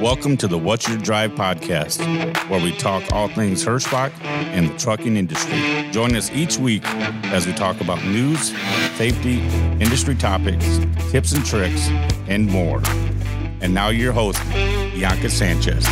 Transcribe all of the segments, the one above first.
Welcome to the What's Your Drive podcast, where we talk all things Hirschbach and the trucking industry. Join us each week as we talk about news, safety, industry topics, tips and tricks, and more. And now your host, Bianca Sanchez.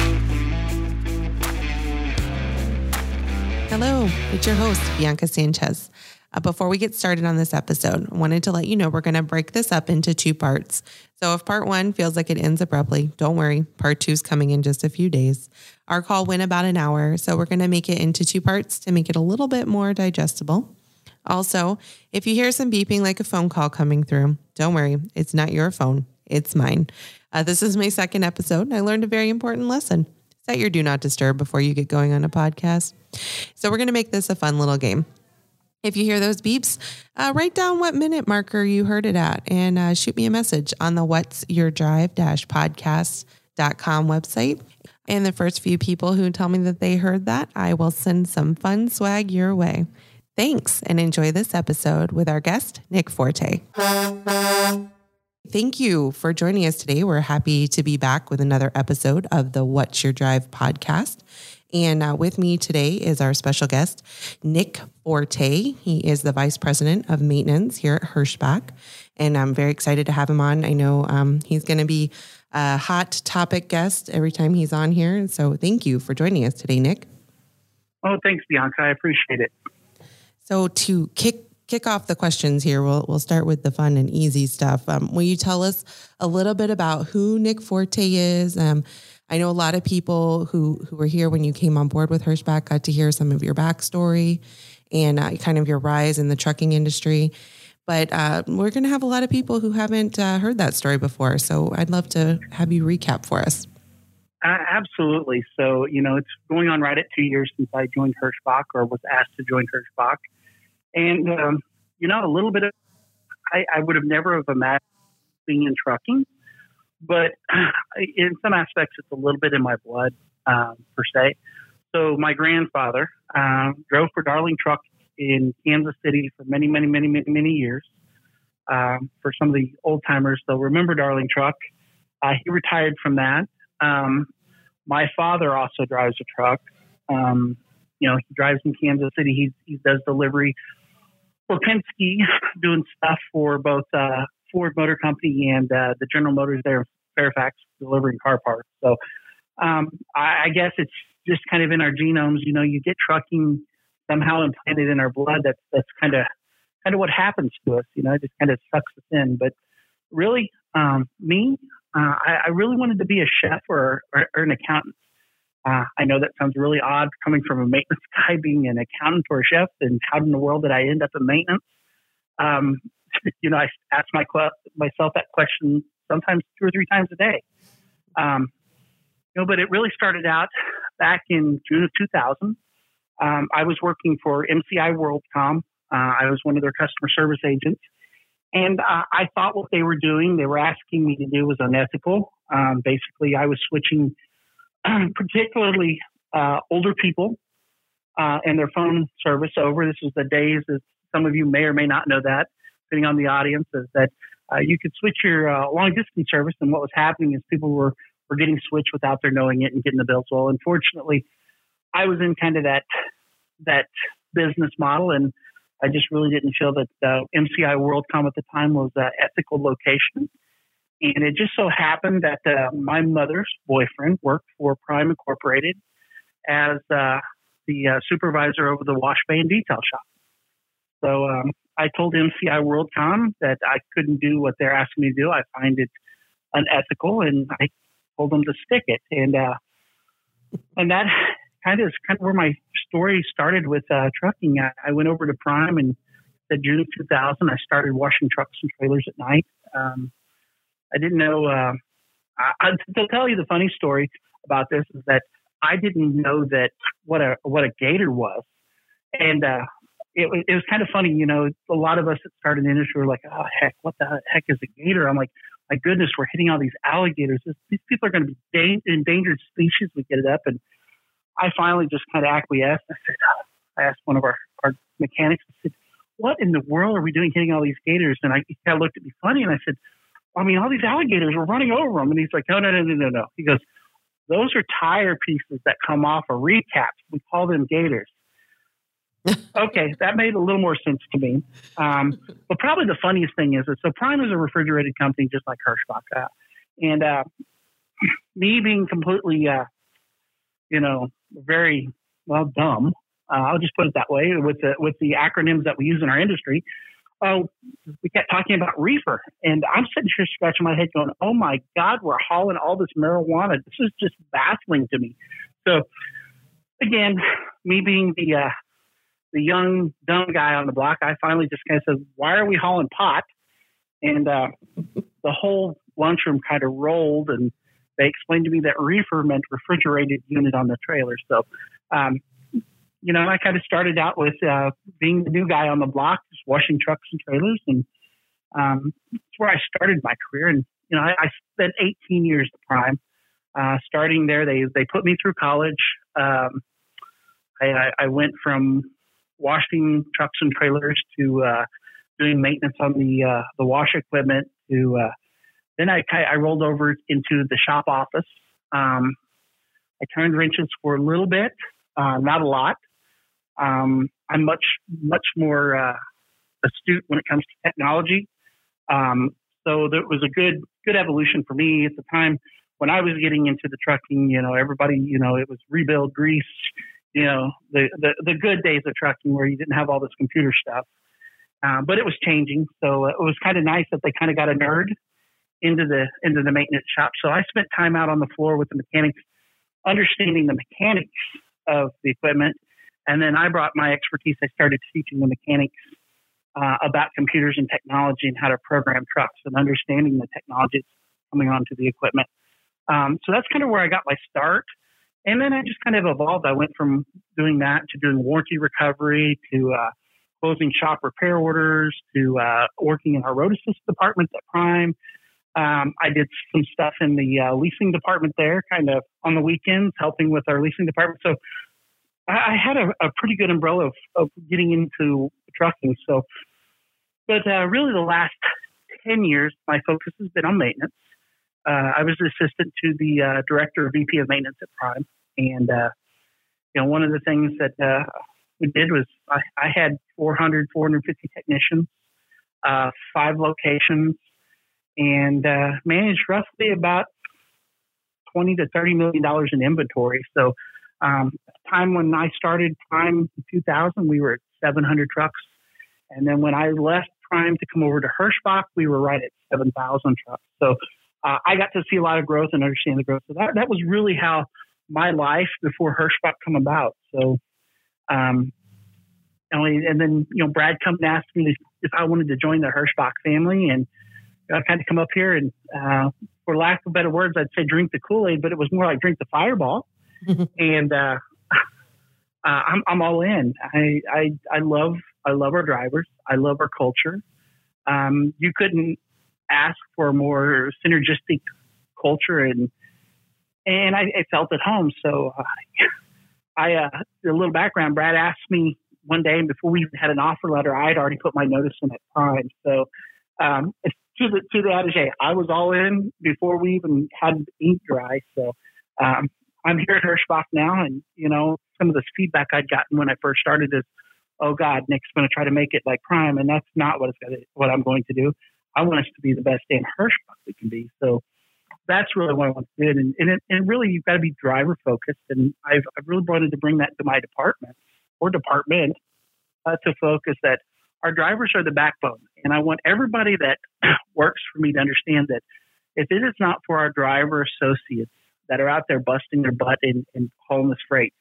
Hello, it's your host, Bianca Sanchez. Uh, before we get started on this episode, I wanted to let you know we're going to break this up into two parts. So if part one feels like it ends abruptly, don't worry. Part two is coming in just a few days. Our call went about an hour, so we're going to make it into two parts to make it a little bit more digestible. Also, if you hear some beeping like a phone call coming through, don't worry. It's not your phone, it's mine. Uh, this is my second episode, I learned a very important lesson. Set your do not disturb before you get going on a podcast. So, we're going to make this a fun little game. If you hear those beeps, uh, write down what minute marker you heard it at and uh, shoot me a message on the What's Your Drive podcast.com website. And the first few people who tell me that they heard that, I will send some fun swag your way. Thanks and enjoy this episode with our guest, Nick Forte. Thank you for joining us today. We're happy to be back with another episode of the What's Your Drive podcast. And uh, with me today is our special guest, Nick Forte. He is the Vice President of Maintenance here at Hirschbach. And I'm very excited to have him on. I know um, he's going to be a hot topic guest every time he's on here. And so thank you for joining us today, Nick. Oh, thanks, Bianca. I appreciate it. So to kick kick off the questions here, we'll we'll start with the fun and easy stuff. Um, will you tell us a little bit about who Nick Forte is? Um, I know a lot of people who who were here when you came on board with Hirschbach got to hear some of your backstory and uh, kind of your rise in the trucking industry. But uh, we're going to have a lot of people who haven't uh, heard that story before. So I'd love to have you recap for us. absolutely. So, you know, it's going on right at two years since I joined Hirschbach or was asked to join Hirschbach. And, um, you know, a little bit of, I, I would have never have imagined being in trucking but in some aspects, it's a little bit in my blood um, per se. So my grandfather um, drove for Darling Truck in Kansas City for many, many, many, many, many years. Um, for some of the old timers, they'll remember Darling Truck. Uh, he retired from that. Um, my father also drives a truck. Um, you know, he drives in Kansas City. He, he does delivery for Penske, doing stuff for both uh, Ford Motor Company and uh, the General Motors there in Fairfax delivering car parts. So um, I, I, guess it's just kind of in our genomes. You know, you get trucking somehow implanted in our blood. That's that's kind of kind of what happens to us. You know, it just kind of sucks us in. But really, um, me, uh, I, I, really wanted to be a chef or, or, or an accountant. Uh, I know that sounds really odd coming from a maintenance guy, being an accountant or a chef, and how in the world did I end up in maintenance? Um, you know, I ask my myself that question sometimes two or three times a day. Um, you know, but it really started out back in June of 2000. Um, I was working for MCI WorldCom. Uh, I was one of their customer service agents. And uh, I thought what they were doing, they were asking me to do was unethical. Um, basically, I was switching particularly uh, older people uh, and their phone service over. This was the days that some of you may or may not know that depending on the audience, is that uh, you could switch your uh, long distance service. And what was happening is people were, were getting switched without their knowing it and getting the bills. Well, unfortunately, I was in kind of that that business model, and I just really didn't feel that uh, MCI WorldCom at the time was an ethical location. And it just so happened that uh, my mother's boyfriend worked for Prime Incorporated as uh, the uh, supervisor over the wash bay and detail shop. So um, I told MCI WorldCom that I couldn't do what they're asking me to do. I find it unethical, and I told them to stick it. And uh, and that kind of is kind of where my story started with uh, trucking. I, I, went over to Prime and said June of 2000. I started washing trucks and trailers at night. Um, I didn't know. Uh, I, to tell you the funny story about this is that I didn't know that what a what a gator was, and uh, it, it was kind of funny, you know. A lot of us that started in the industry were like, "Oh heck, what the heck is a gator?" I'm like, "My goodness, we're hitting all these alligators. This, these people are going to be da- endangered species." We get it up, and I finally just kind of acquiesced. I said, oh. I asked one of our, our mechanics, I said, "What in the world are we doing hitting all these gators?" And I he kind of looked at me funny, and I said, "I mean, all these alligators, we're running over them." And he's like, "No, no, no, no, no, no." He goes, Those are tire pieces that come off of recaps. We call them gators. Okay, that made a little more sense to me. Um, but probably the funniest thing is that so Prime is a refrigerated company just like Hirschbach. Uh, and uh, me being completely, uh, you know, very, well, dumb, uh, I'll just put it that way with the, with the acronyms that we use in our industry. Oh, we kept talking about reefer, and I'm sitting here scratching my head, going, "Oh my God, we're hauling all this marijuana. This is just baffling to me." So, again, me being the uh, the young dumb guy on the block, I finally just kind of said, "Why are we hauling pot?" And uh, the whole lunchroom kind of rolled, and they explained to me that reefer meant refrigerated unit on the trailer. So, um, you know, I kind of started out with uh, being the new guy on the block, just washing trucks and trailers, and um, that's where I started my career. And you know, I, I spent 18 years at Prime. Uh, starting there, they they put me through college. Um, I, I, went from washing trucks and trailers to uh, doing maintenance on the uh, the wash equipment. To uh, then I I rolled over into the shop office. Um, I turned wrenches for a little bit, uh, not a lot. Um, I'm much much more uh, astute when it comes to technology. Um, so that was a good good evolution for me at the time when I was getting into the trucking. You know, everybody, you know, it was rebuild, grease, you know, the the, the good days of trucking where you didn't have all this computer stuff. Um, but it was changing, so it was kind of nice that they kind of got a nerd into the into the maintenance shop. So I spent time out on the floor with the mechanics, understanding the mechanics of the equipment and then I brought my expertise. I started teaching the mechanics uh, about computers and technology and how to program trucks and understanding the technologies coming onto the equipment. Um, so that's kind of where I got my start. And then I just kind of evolved. I went from doing that to doing warranty recovery to uh, closing shop repair orders to uh, working in our road assist department at Prime. Um, I did some stuff in the uh, leasing department there, kind of on the weekends, helping with our leasing department. So I had a, a pretty good umbrella of, of, getting into trucking. So, but uh, really, the last ten years, my focus has been on maintenance. Uh, I was assistant to the uh, director of VP of maintenance at Prime, and uh, you know, one of the things that uh, we did was I, I, had 400, 450 technicians, uh, five locations, and managed roughly about 20 to 30 million dollars in inventory. So um, time when I started Prime in 2000, we were at 700 trucks. And then when I left Prime to come over to Hirschbach, we were right at 7,000 trucks. So uh, I got to see a lot of growth and understand the growth. So that, that was really how my life before Hirschbach come about. So, um, and then, you know, Brad come and asked me if I wanted to join the Hirschbach family. And I kind of come up here and, uh, for lack of better words, I'd say drink the Kool Aid, but it was more like drink the fireball. and uh, uh, I'm I'm all in. I, I I love I love our drivers. I love our culture. Um, you couldn't ask for a more synergistic culture, and and I, I felt at home. So uh, I uh, a little background. Brad asked me one day, and before we even had an offer letter, I had already put my notice in at Prime. So um, to the to the adage, I was all in before we even had ink dry. So um, I'm here at Hirschbach now, and you know some of this feedback I'd gotten when I first started is, "Oh God, Nick's going to try to make it like Prime," and that's not what it's gonna, what I'm going to do. I want us to be the best Dan Hirschbach we can be. So that's really what I want to do, and and, and really you've got to be driver focused, and I've I've really wanted to bring that to my department or department uh, to focus that our drivers are the backbone, and I want everybody that works for me to understand that if it is not for our driver associates that are out there busting their butt in, in hauling this freight.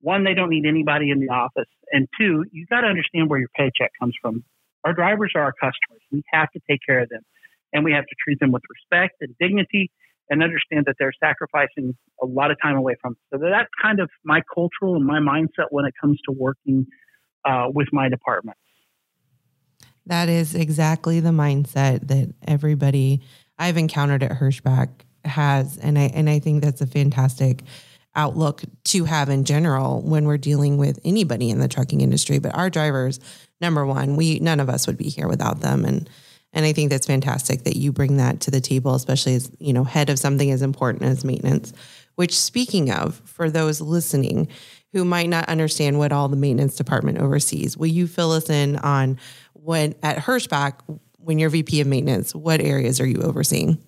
One, they don't need anybody in the office. And two, you got to understand where your paycheck comes from. Our drivers are our customers. We have to take care of them. And we have to treat them with respect and dignity and understand that they're sacrificing a lot of time away from us. So that's kind of my cultural and my mindset when it comes to working uh, with my department. That is exactly the mindset that everybody I've encountered at Hirschbach has and I and I think that's a fantastic outlook to have in general when we're dealing with anybody in the trucking industry but our drivers number one we none of us would be here without them and and I think that's fantastic that you bring that to the table especially as you know head of something as important as maintenance Which, speaking of, for those listening who might not understand what all the maintenance department oversees, will you fill us in on when at Hirschbach, when you're VP of maintenance, what areas are you overseeing?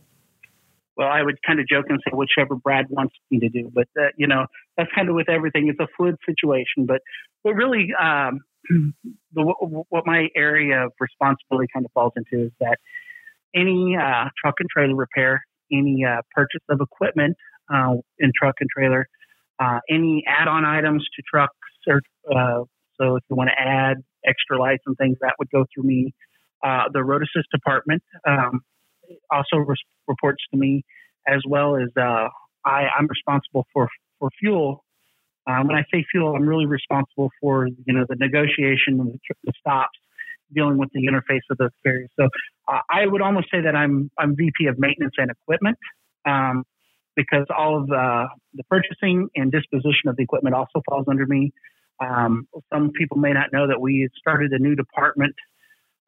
Well, I would kind of joke and say whichever Brad wants me to do, but uh, you know that's kind of with everything. It's a fluid situation, but but really, um, the what my area of responsibility kind of falls into is that any uh, truck and trailer repair, any uh, purchase of equipment uh, in truck and trailer, uh, any add-on items to trucks, or uh, so if you want to add extra lights and things, that would go through me. Uh, the road assist department um, also reports to me, as well as I, I'm responsible for for fuel um, when I say fuel, I'm really responsible for you know the negotiation and the, stops, dealing with the interface of those ferries. So uh, I would almost say that I'm I'm VP of maintenance and equipment um, because all of the, the purchasing and disposition of the equipment also falls under me. Um, some people may not know that we started a new department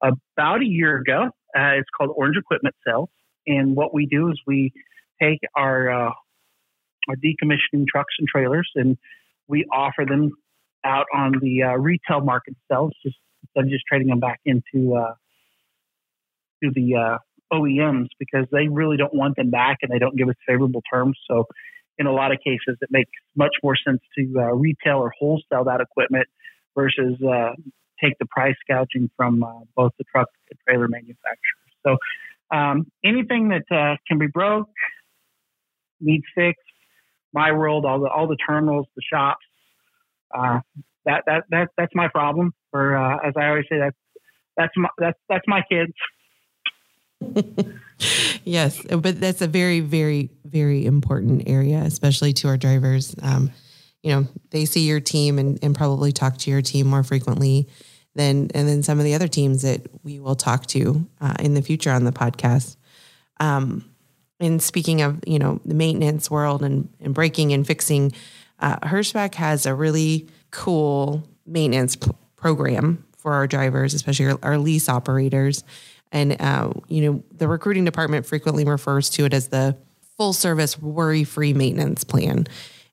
about a year ago. Uh, it's called Orange Equipment Sales, and what we do is we take our uh, our decommissioning trucks and trailers and we offer them out on the uh, retail market itself, just instead of just trading them back into uh, to the uh, OEMs because they really don't want them back and they don't give us favorable terms. So, in a lot of cases, it makes much more sense to uh, retail or wholesale that equipment versus uh, take the price gouging from uh, both the truck and trailer manufacturers. So, um, anything that can be broke needs fixed my world, all the all the terminals, the shops. Uh, that that that that's my problem. Or uh, as I always say, that's that's my that's that's my kids. yes, but that's a very very very important area, especially to our drivers. Um, you know, they see your team and, and probably talk to your team more frequently than and then some of the other teams that we will talk to uh, in the future on the podcast. Um, and speaking of, you know, the maintenance world and, and breaking and fixing, uh, Hirschbach has a really cool maintenance p- program for our drivers, especially our, our lease operators. And, uh, you know, the recruiting department frequently refers to it as the full service worry free maintenance plan.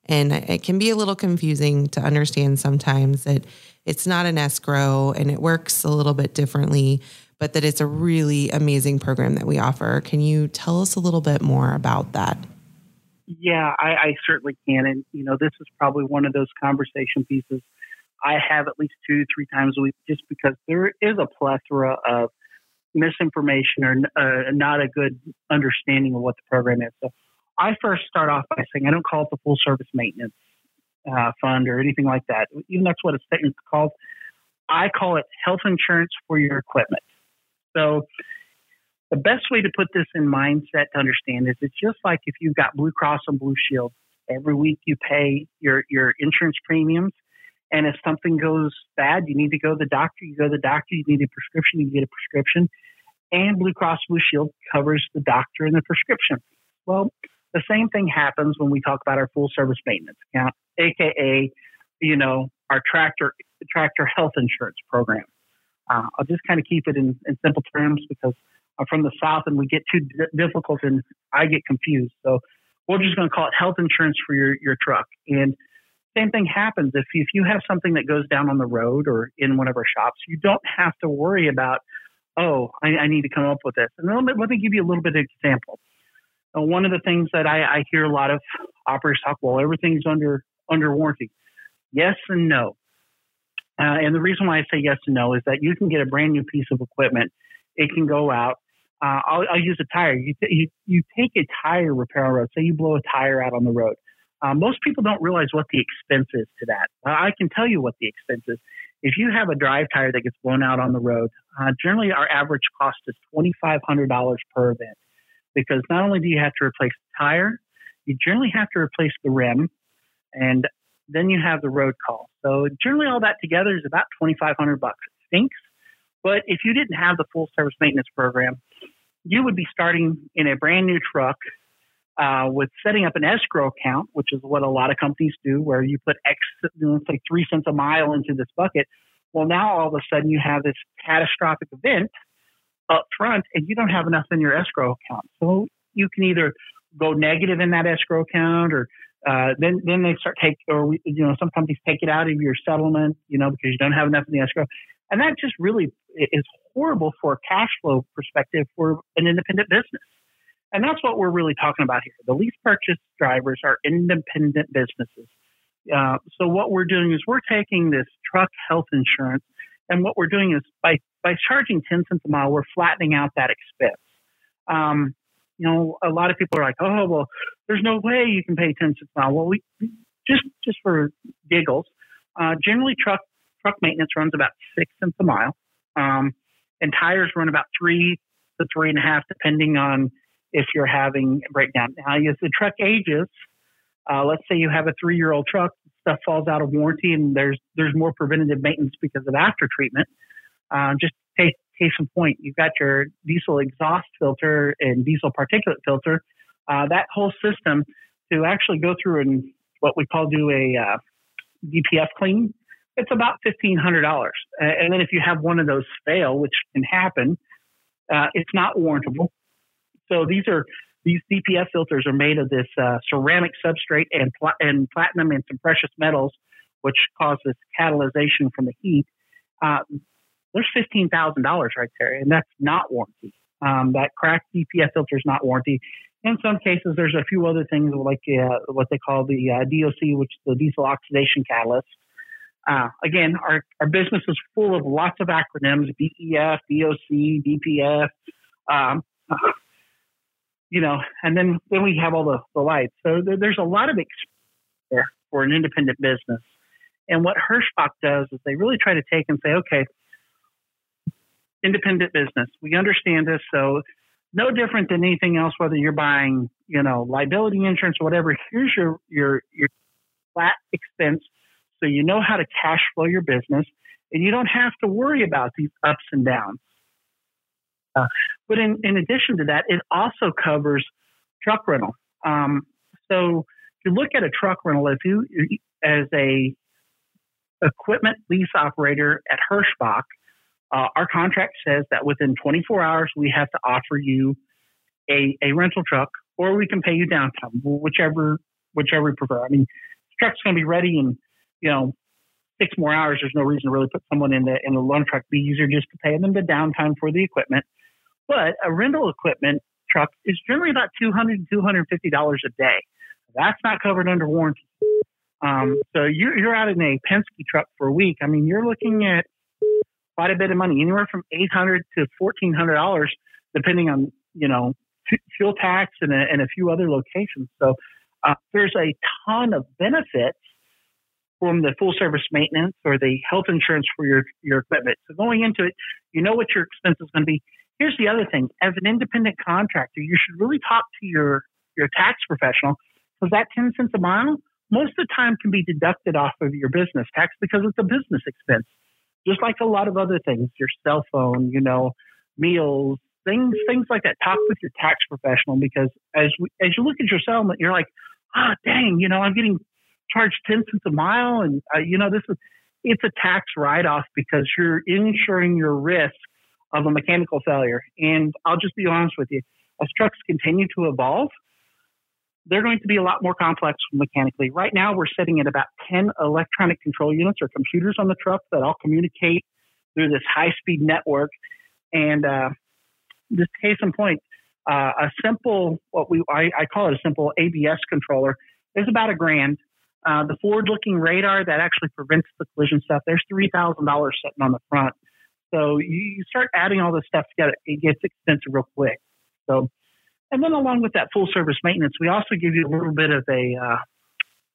And it can be a little confusing to understand sometimes that it's not an escrow and it works a little bit differently but that it's a really amazing program that we offer. Can you tell us a little bit more about that? Yeah, I, I certainly can. And, you know, this is probably one of those conversation pieces I have at least two, three times a week just because there is a plethora of misinformation or uh, not a good understanding of what the program is. So I first start off by saying I don't call it the full service maintenance uh, fund or anything like that. Even that's what it's called. I call it health insurance for your equipment. So the best way to put this in mindset to understand is it's just like if you've got Blue Cross and Blue Shield. Every week you pay your, your insurance premiums. And if something goes bad, you need to go to the doctor. You go to the doctor, you need a prescription, you get a prescription. And Blue Cross Blue Shield covers the doctor and the prescription. Well, the same thing happens when we talk about our full service maintenance account, aka, you know, our tractor tractor health insurance program. Uh, I'll just kind of keep it in, in, simple terms because I'm from the South and we get too d- difficult and I get confused. So we're just going to call it health insurance for your, your truck. And same thing happens if, if you have something that goes down on the road or in one of our shops, you don't have to worry about, oh, I, I need to come up with this. And let me, let me give you a little bit of example. Uh, one of the things that I, I hear a lot of operators talk, well, everything's under under warranty. Yes and no. Uh, and the reason why I say yes and no is that you can get a brand new piece of equipment. It can go out. Uh, I'll, I'll, use a tire. You, t- you, you take a tire repair on the road. Say you blow a tire out on the road. Uh, most people don't realize what the expense is to that. Uh, I can tell you what the expense is. If you have a drive tire that gets blown out on the road, uh, generally our average cost is $2,500 per event because not only do you have to replace the tire, you generally have to replace the rim. And then you have the road call. So generally, all that together is about twenty five hundred bucks. It stinks, but if you didn't have the full service maintenance program, you would be starting in a brand new truck uh, with setting up an escrow account, which is what a lot of companies do, where you put X, know, say three cents a mile into this bucket. Well, now all of a sudden you have this catastrophic event up front, and you don't have enough in your escrow account. So you can either go negative in that escrow account or Uh, then then they start take or we, you know some companies take it out of your settlement you know because you don't have enough in the escrow. And that just really is horrible for a cash flow perspective for an independent business. And that's what we're really talking about here. The lease purchase drivers are independent businesses. Uh, so what we're doing is we're taking this truck health insurance and what we're doing is by by charging 10 cents a mile we're flattening out that expense. Um, you know, a lot of people are like, oh, well, there's no way you can pay 10 cents a mile. Well, we just, just for giggles, uh, generally truck, truck maintenance runs about six cents a mile. Um, and tires run about three to three and a half, depending on if you're having a breakdown. Now, as the truck ages, uh, let's say you have a three year old truck, stuff falls out of warranty and there's, there's more preventative maintenance because of after treatment. Uh, just case in point, you've got your diesel exhaust filter and diesel particulate filter. Uh, that whole system to actually go through and what we call do a uh, DPF clean, it's about fifteen hundred dollars. And then if you have one of those fail, which can happen, uh, it's not warrantable. So these are these DPF filters are made of this uh, ceramic substrate and pl- and platinum and some precious metals, which causes catalyzation from the heat. Uh, there's fifteen thousand dollars right there, and that's not warranty. Um, that cracked DPF filter is not warranty. In some cases, there's a few other things like uh, what they call the uh, DOC, which is the diesel oxidation catalyst. Uh, again, our, our business is full of lots of acronyms: DEF, DOC, DPF. Um, you know, and then then we have all the, the lights. So there, there's a lot of experience there for an independent business. And what Hirschbach does is they really try to take and say, okay, independent business. We understand this, so no different than anything else. Whether you're buying, you know, liability insurance or whatever, here's your your your flat expense, so you know how to cash flow your business, and you don't have to worry about these ups and downs. Uh, but in, in addition to that, it also covers truck rental. Um, so if you look at a truck rental, if you as a equipment lease operator at Hirschbach, uh, our contract says that within 24 hours, we have to offer you a, a rental truck or we can pay you downtime, whichever, whichever we prefer. I mean, the truck's going to be ready in, you know, six more hours. There's no reason to really put someone in the, in the loan truck. Be easier just to pay them the downtime for the equipment. But a rental equipment truck is generally about $200 $250 a day. That's not covered under warranty. Um, so you're, you're out in a Penske truck for a week. I mean, you're looking at quite a bit of money, anywhere from eight hundred to fourteen hundred dollars, depending on you know fuel tax and a, and a few other locations. So uh, there's a ton of benefits from the full service maintenance or the health insurance for your your equipment. So going into it, you know what your expense is going to be. Here's the other thing: as an independent contractor, you should really talk to your your tax professional because that ten cents a mile most of the time can be deducted off of your business tax because it's a business expense just like a lot of other things, your cell phone, you know, meals, things, things like that. Talk with your tax professional because as we, as you look at your settlement, you're like, ah, oh, dang, you know, I'm getting charged ten cents a mile, and uh, you know, this is it's a tax write off because you're insuring your risk of a mechanical failure. And I'll just be honest with you, as trucks continue to evolve, they're going to be a lot more complex mechanically. Right now, we're sitting at about 10 electronic control units or computers on the truck that all communicate through this high speed network. And uh, this case in point, uh, a simple, what we I, I, call it a simple ABS controller, is about a grand. Uh, the forward looking radar that actually prevents the collision stuff, there's $3,000 sitting on the front. So you start adding all this stuff together, it gets expensive real quick. So and then along with that full service maintenance, we also give you a little bit of a uh,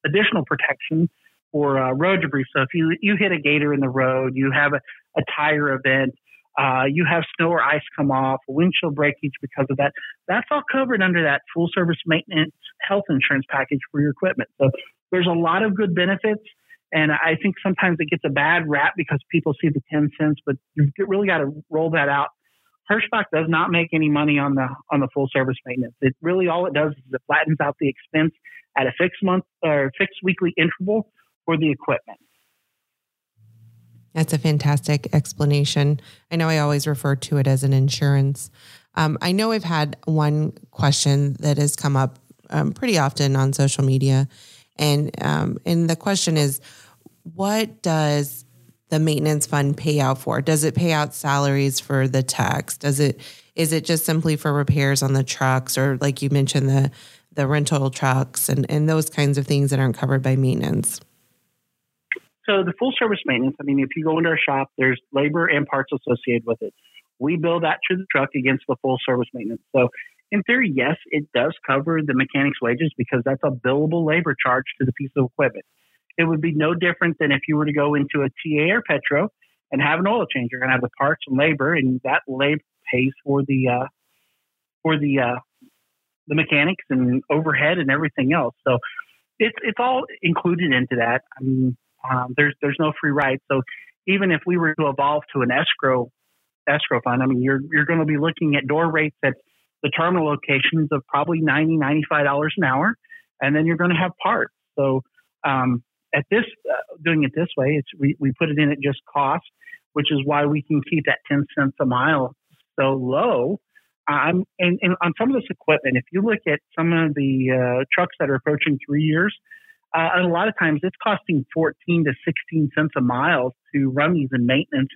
additional protection for uh, road debris. So if you you hit a gator in the road, you have a, a tire event, uh, you have snow or ice come off, windshield breakage because of that. That's all covered under that full service maintenance health insurance package for your equipment. So there's a lot of good benefits. And I think sometimes it gets a bad rap because people see the 10 cents, but you've really got to roll that out Hirschbach does not make any money on the on the full service maintenance. It really all it does is it flattens out the expense at a fixed month or fixed weekly interval for the equipment. That's a fantastic explanation. I know I always refer to it as an insurance. Um, I know I've had one question that has come up um, pretty often on social media, And um, and the question is, what does the maintenance fund pay out for? Does it pay out salaries for the techs? Does it is it just simply for repairs on the trucks or like you mentioned the the rental trucks and, and those kinds of things that aren't covered by maintenance? So the full service maintenance, I mean, if you go into our shop, there's labor and parts associated with it. We bill that to the truck against the full service maintenance. So in theory, yes, it does cover the mechanic's wages because that's a billable labor charge to the piece of equipment. It would be no different than if you were to go into a TA or Petro and have an oil change. You're going to have the parts and labor, and that labor pays for the uh, for the uh, the mechanics and overhead and everything else. So it's it's all included into that. I mean, um, there's there's no free ride. So even if we were to evolve to an escrow escrow fund, I mean, you're you're going to be looking at door rates at the terminal locations of probably 90 95 dollars an hour, and then you're going to have parts. So um, at this uh, doing it this way, it's we, we put it in at just cost, which is why we can keep that 10 cents a mile so low. Um, and, and on some of this equipment, if you look at some of the uh, trucks that are approaching three years, uh, and a lot of times it's costing 14 to 16 cents a mile to run these in maintenance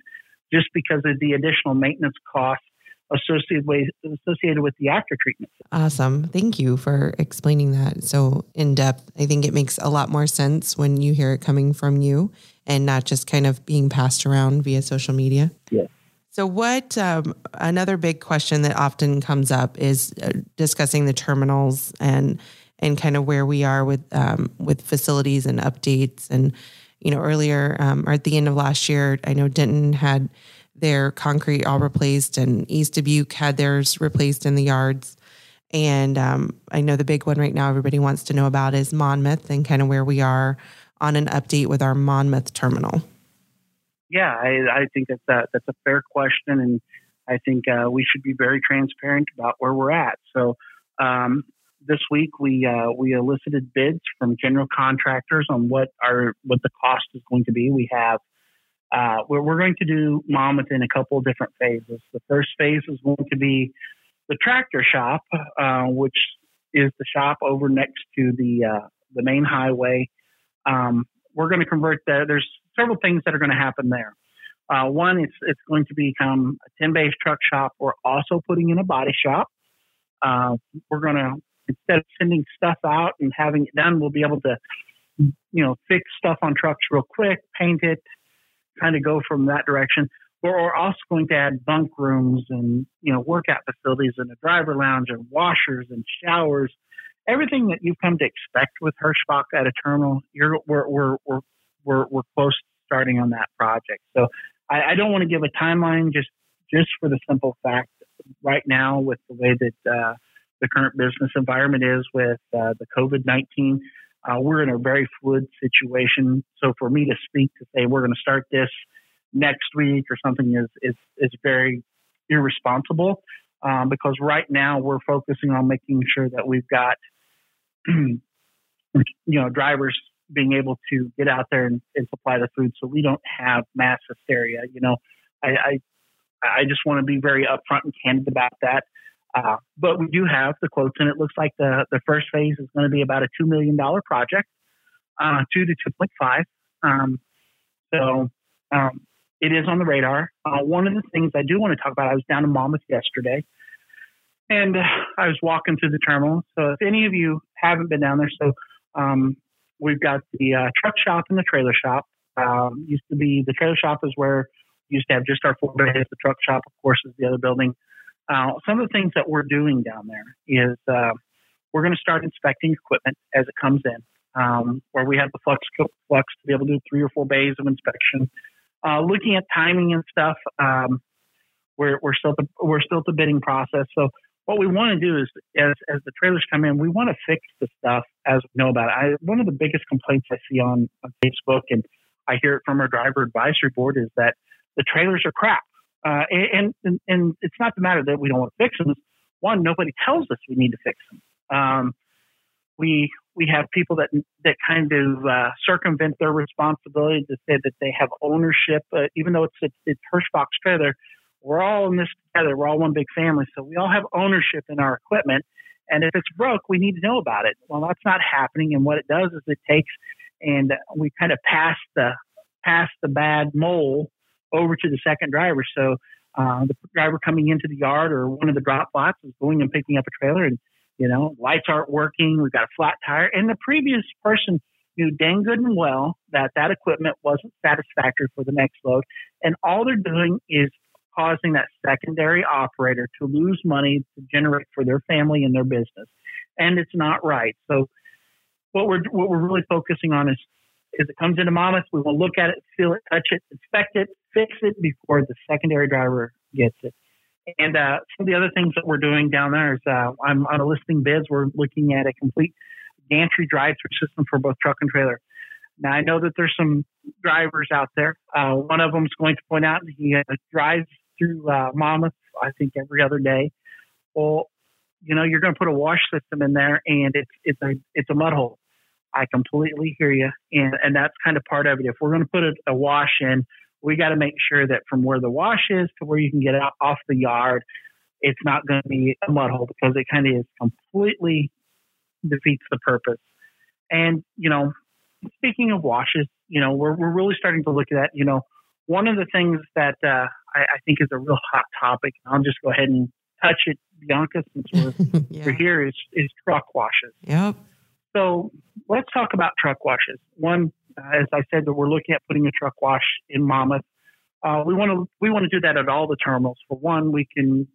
just because of the additional maintenance costs associated with associated with the after treatment. Awesome. Thank you for explaining that so in depth. I think it makes a lot more sense when you hear it coming from you and not just kind of being passed around via social media. Yes. So, what um, another big question that often comes up is uh, discussing the terminals and and kind of where we are with um, with facilities and updates. And you know, earlier um, or at the end of last year, I know Denton had their concrete all replaced, and East Dubuque had theirs replaced in the yards. And um, I know the big one right now everybody wants to know about is Monmouth and kind of where we are on an update with our Monmouth terminal yeah, I, I think that's a, that's a fair question, and I think uh, we should be very transparent about where we're at. So um, this week we uh, we elicited bids from general contractors on what our what the cost is going to be. We have uh, we're, we're going to do Monmouth in a couple of different phases. The first phase is going to be the tractor shop, uh, which is the shop over next to the uh, the main highway. Um, we're going to convert that. There's several things that are going to happen there. Uh, one, it's it's going to become a 10 base truck shop. We're also putting in a body shop. Uh, we're going to instead of sending stuff out and having it done, we'll be able to you know fix stuff on trucks real quick, paint it, kind of go from that direction. We're, we're also going to add bunk rooms and you know workout facilities and a driver lounge and washers and showers everything that you've come to expect with Hirschbach at a terminal, you're, we're, we're, we're, we're, we're close starting on that project. So I, I don't want to give a timeline just, just for the simple fact right now with the way that uh, the current business environment is with uh, the COVID 19. Uh, we're in a very fluid situation. So for me to speak to say we're going to start this next week or something is is is very irresponsible um, because right now we're focusing on making sure that we've got you know drivers being able to get out there and, and, supply the food so we don't have mass hysteria. You know, I I, I just want to be very upfront and candid about that. Uh, but we do have the quotes, and it looks like the the first phase is going to be about a two million dollar project, uh, two to two point five. Um, so um, it is on the radar. Uh, one of the things I do want to talk about, I was down in Monmouth yesterday, and I was walking through the terminal. So if any of you haven't been down there, so um, we've got the uh, truck shop and the trailer shop. Um, used to be the trailer shop is where we used to have just our four bays. The truck shop, of course, is the other building. Uh, some of the things that we're doing down there is uh, we're going to start inspecting equipment as it comes in, um, where we have the flux flux to be able to do three or four bays of inspection. Uh, looking at timing and stuff, um, we're we're still the, we're still the bidding process. So what we want to do is, as as the trailers come in, we want to fix the stuff as we know about it. I, one of the biggest complaints I see on, on Facebook, and I hear it from our driver advisory board, is that the trailers are crap. Uh, and, and and it's not the matter that we don't want to fix them. One, nobody tells us we need to fix them. Um, we we have people that that kind of uh, circumvent their responsibility to say that they have ownership, uh, even though it's it's, it's Hirschbach's trailer we're all in this together. We're all one big family. So we all have ownership in our equipment. And if it's broke, we need to know about it. Well, that's not happening. And what it does is it takes and we kind of pass the pass the bad mole over to the second driver. So uh, the driver coming into the yard or one of the drop lots is going and picking up a trailer, and you know lights aren't working. We've got a flat tire, and the previous person knew dang good and well that that equipment wasn't satisfactory for the next load, and all they're doing is causing that secondary operator to lose money to generate for their family and their business, and it's not right. So what we're what we're really focusing on is is it comes into Monmouth, we will look at it, feel it, touch it, inspect it, fix it before the secondary driver gets it. And uh, some of the other things that we're doing down there is uh, I'm on a listing bids. We're looking at a complete gantry drive-through system for both truck and trailer. Now I know that there's some drivers out there. Uh, one of them is going to point out he uh, drives through uh, Monmouth, I think every other day. Well, you know, you're going to put a wash system in there, and it's it's a it's a mud hole. I completely hear you, and and that's kind of part of it. If we're going to put a, a wash in, we got to make sure that from where the wash is to where you can get out off the yard, it's not going to be a mud hole because it kind of is completely defeats the purpose. And you know, speaking of washes, you know, we're we're really starting to look at that. You know, one of the things that uh, I, I think is a real hot topic. I'll just go ahead and touch it, Bianca, since we're, yeah. we're here. Is is truck washes? Yep. So let's talk about truck washes. One, uh, as I said, that we're looking at putting a truck wash in Monmouth. Uh, we want to we want to do that at all the terminals. For one, we can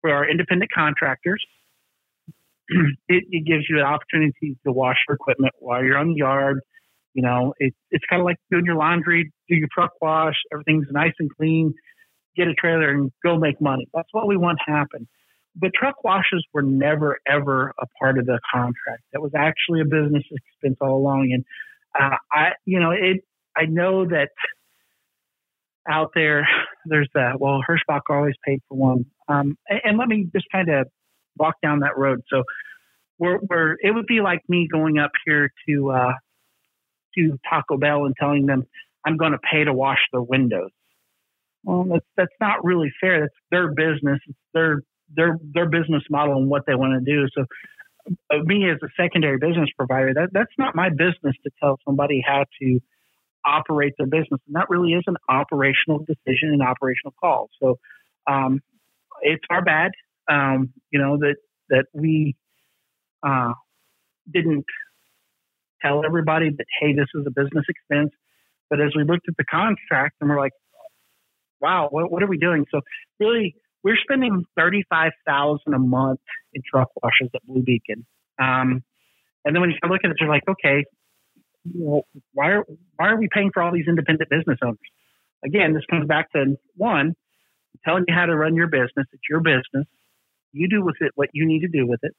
for our independent contractors. it, it, gives you an opportunity to wash your equipment while you're on the yard. You know, it, it's kind of like doing your laundry, do your truck wash. Everything's nice and clean. Get a trailer and go make money. That's what we want to happen the truck washes were never ever a part of the contract. That was actually a business expense all along. And uh, I, you know, it. I know that out there, there's that. Well, Hirschbach always paid for one. Um, and, and, let me just kind of walk down that road. So, we're, we're, it would be like me going up here to uh, to Taco Bell and telling them I'm going to pay to wash their windows. Well, that's that's not really fair. That's their business. It's their their their business model and what they want to do. So uh, me as a secondary business provider, that that's not my business to tell somebody how to operate their business, and that really is an operational decision and operational call. So um, it's our bad, um, you know that that we uh, didn't tell everybody that hey, this is a business expense. But as we looked at the contract, and we're like, wow, what, what are we doing? So really we're spending thirty five thousand a month in truck washes at Blue Beacon. Um, and then when you look at it, you're like, okay, well, why are why are we paying for all these independent business owners? Again, this comes back to one, telling you how to run your business. It's your business. You do with it what you need to do with it.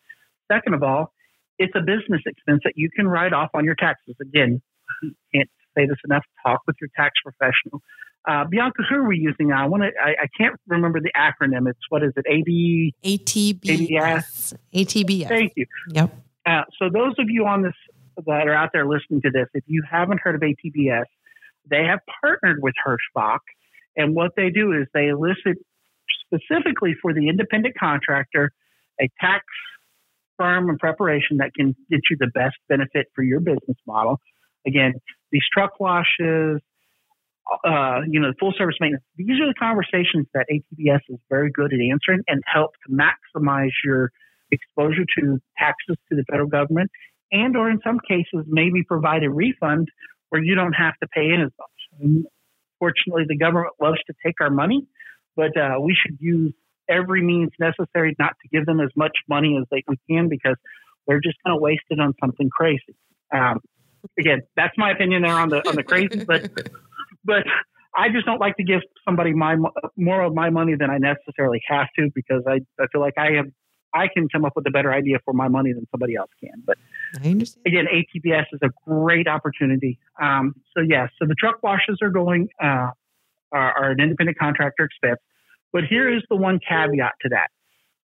Second of all, it's a business expense that you can write off on your taxes. Again, can't say this enough. Talk with your tax professional. Uh, Bianca, who are we using? I want to. I, I, can't remember the acronym. It's what is it? AB. ATBS. ATBS. Thank you. Yep. Uh, so those of you on this that are out there listening to this, if you haven't heard of ATBS, they have partnered with Hirschbach, and what they do is they elicit specifically for the independent contractor a tax firm and preparation that can get you the best benefit for your business model. Again, these truck washes, uh, you know, the full service maintenance. These are the conversations that ATBS is very good at answering and help to maximize your exposure to taxes to the federal government, and or in some cases maybe provide a refund where you don't have to pay in as much. Fortunately, the government loves to take our money, but uh, we should use every means necessary not to give them as much money as they can because they're just going to waste it on something crazy. Um, again, that's my opinion there on the on the crazy, but but I just don't like to give somebody my more of my money than I necessarily have to because I, I feel like I have I can come up with a better idea for my money than somebody else can. But again, ATBS is a great opportunity. Um, so yes, so the truck washes are going uh, are, are an independent contractor expense. But here is the one caveat to that.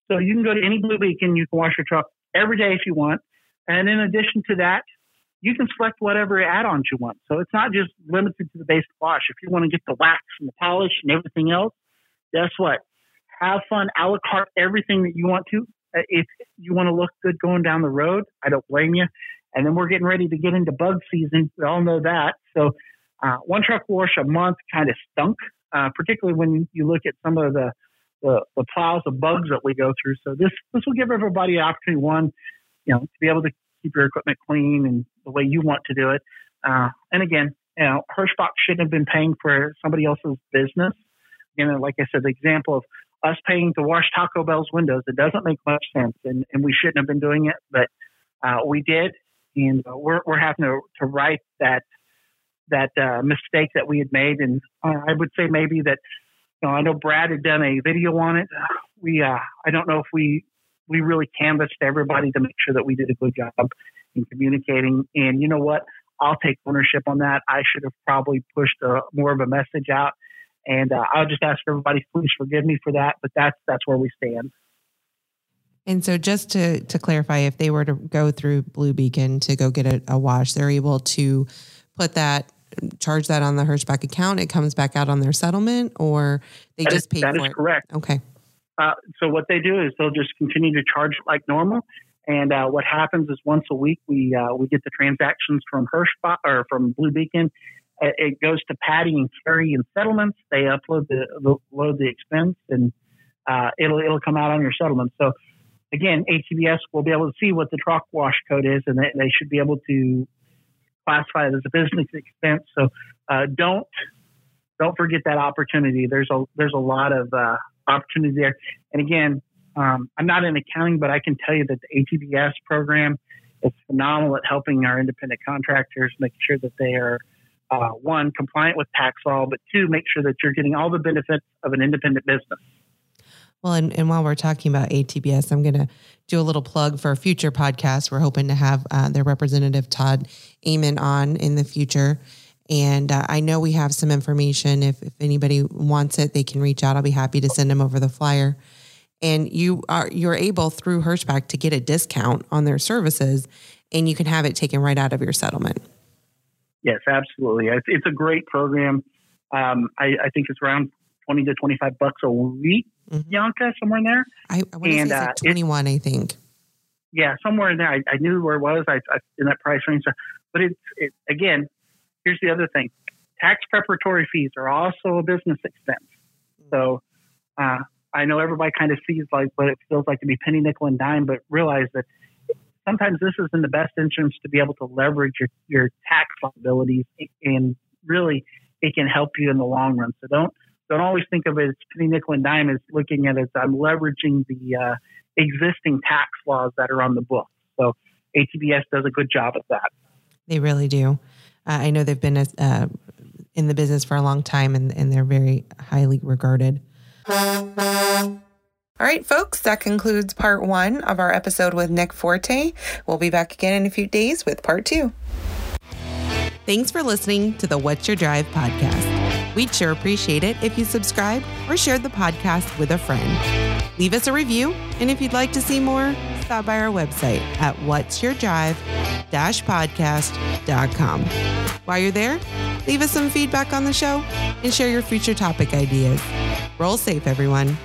So you can go to any Blue Beacon, you can wash your truck every day if you want. And in addition to that, you can select whatever add-ons you want. So it's not just limited to the basic wash. If you want to get the wax and the polish and everything else, guess what? Have fun, a la carte everything that you want to. Uh, if you want to look good going down the road, I don't blame you. And then we're getting ready to get into bug season. We all know that. So uh, one truck wash a month kind of stunk, uh, particularly when you look at some of the, the, the plows of bugs that we go through. So this this will give everybody opportunity one, you know, to be able to keep your equipment clean and the way you want to do it. Uh, and again, you know, Hirschbach shouldn't have been paying for somebody else's business. You know, like I said, the example of us paying to wash Taco Bell's windows, it doesn't make much sense, and, and we shouldn't have been doing it, but uh, we did, and uh, we're we're having to to right that that uh, mistake that we had made, and uh, I would say maybe that you know I know Brad had done a video on it. We uh, I don't know if we we really canvassed everybody to make sure that we did a good job in communicating, and you know what. I'll take ownership on that. I should have probably pushed a, more of a message out and uh, I'll just ask everybody, please forgive me for that. But that's that's where we stand. And so, just to to clarify, if they were to go through Blue Beacon to go get a, a wash, they're able to put that charge that on the Hirschbach account. It comes back out on their settlement, or they that just is, pay that for is it. correct. Okay. Uh, so what they do is they'll just continue to charge like normal. And uh, what happens is once a week we uh, we get the transactions from Hirschbach or from Blue Beacon, it goes to Patty and Carrie and settlements. They upload the, the load the expense, and uh, it'll it'll come out on your settlement. So again, ATBS will be able to see what the truck wash code is, and they, they should be able to classify it as a business expense. So uh, don't don't forget that opportunity. There's a there's a lot of uh, opportunity there. And again, um, I'm not in accounting, but I can tell you that the ATBS program is phenomenal at helping our independent contractors make sure that they are uh, one, compliant with tax law, but two, make sure that you're getting all the benefits of an independent business. Well, and, and while we're talking about ATBS, I'm going to do a little plug for a future podcast. We're hoping to have uh, their representative, Todd Amon, on in the future. And uh, I know we have some information. If, if anybody wants it, they can reach out. I'll be happy to send them over the flyer. And you are you're able through Hirschbach to get a discount on their services, and you can have it taken right out of your settlement. Yes, absolutely. It's, it's a great program. Um, I, I, think it's around 20 to 25 bucks a week, mm-hmm. Bianca, somewhere in there. I, I want to say uh, 21, it, I think. Yeah, somewhere in there. I, I knew where it was I, in that price range. But it's, it, again, here's the other thing tax preparatory fees are also a business expense. So uh, I know everybody kind of sees like what it feels like to be penny, nickel, and dime, but realize that sometimes this is in the best interest to be able to leverage your, your tax liabilities and really it can help you in the long run. So don't don't always think of it as penny nickel and dime as looking at it as I'm leveraging the uh, existing tax laws that are on the book. So ATBS does a good job at that. They really do. Uh, I know they've been uh, in the business for a long time and, and they're very highly regarded. All right, folks, that concludes part one of our episode with Nick Forte. We'll be back again in a few days with part two. Thanks for listening to the What's Your Drive podcast. We'd sure appreciate it if you subscribed or shared the podcast with a friend. Leave us a review, and if you'd like to see more, stop by our website at what'syourdrive-podcast.com. While you're there, leave us some feedback on the show and share your future topic ideas. Roll safe, everyone.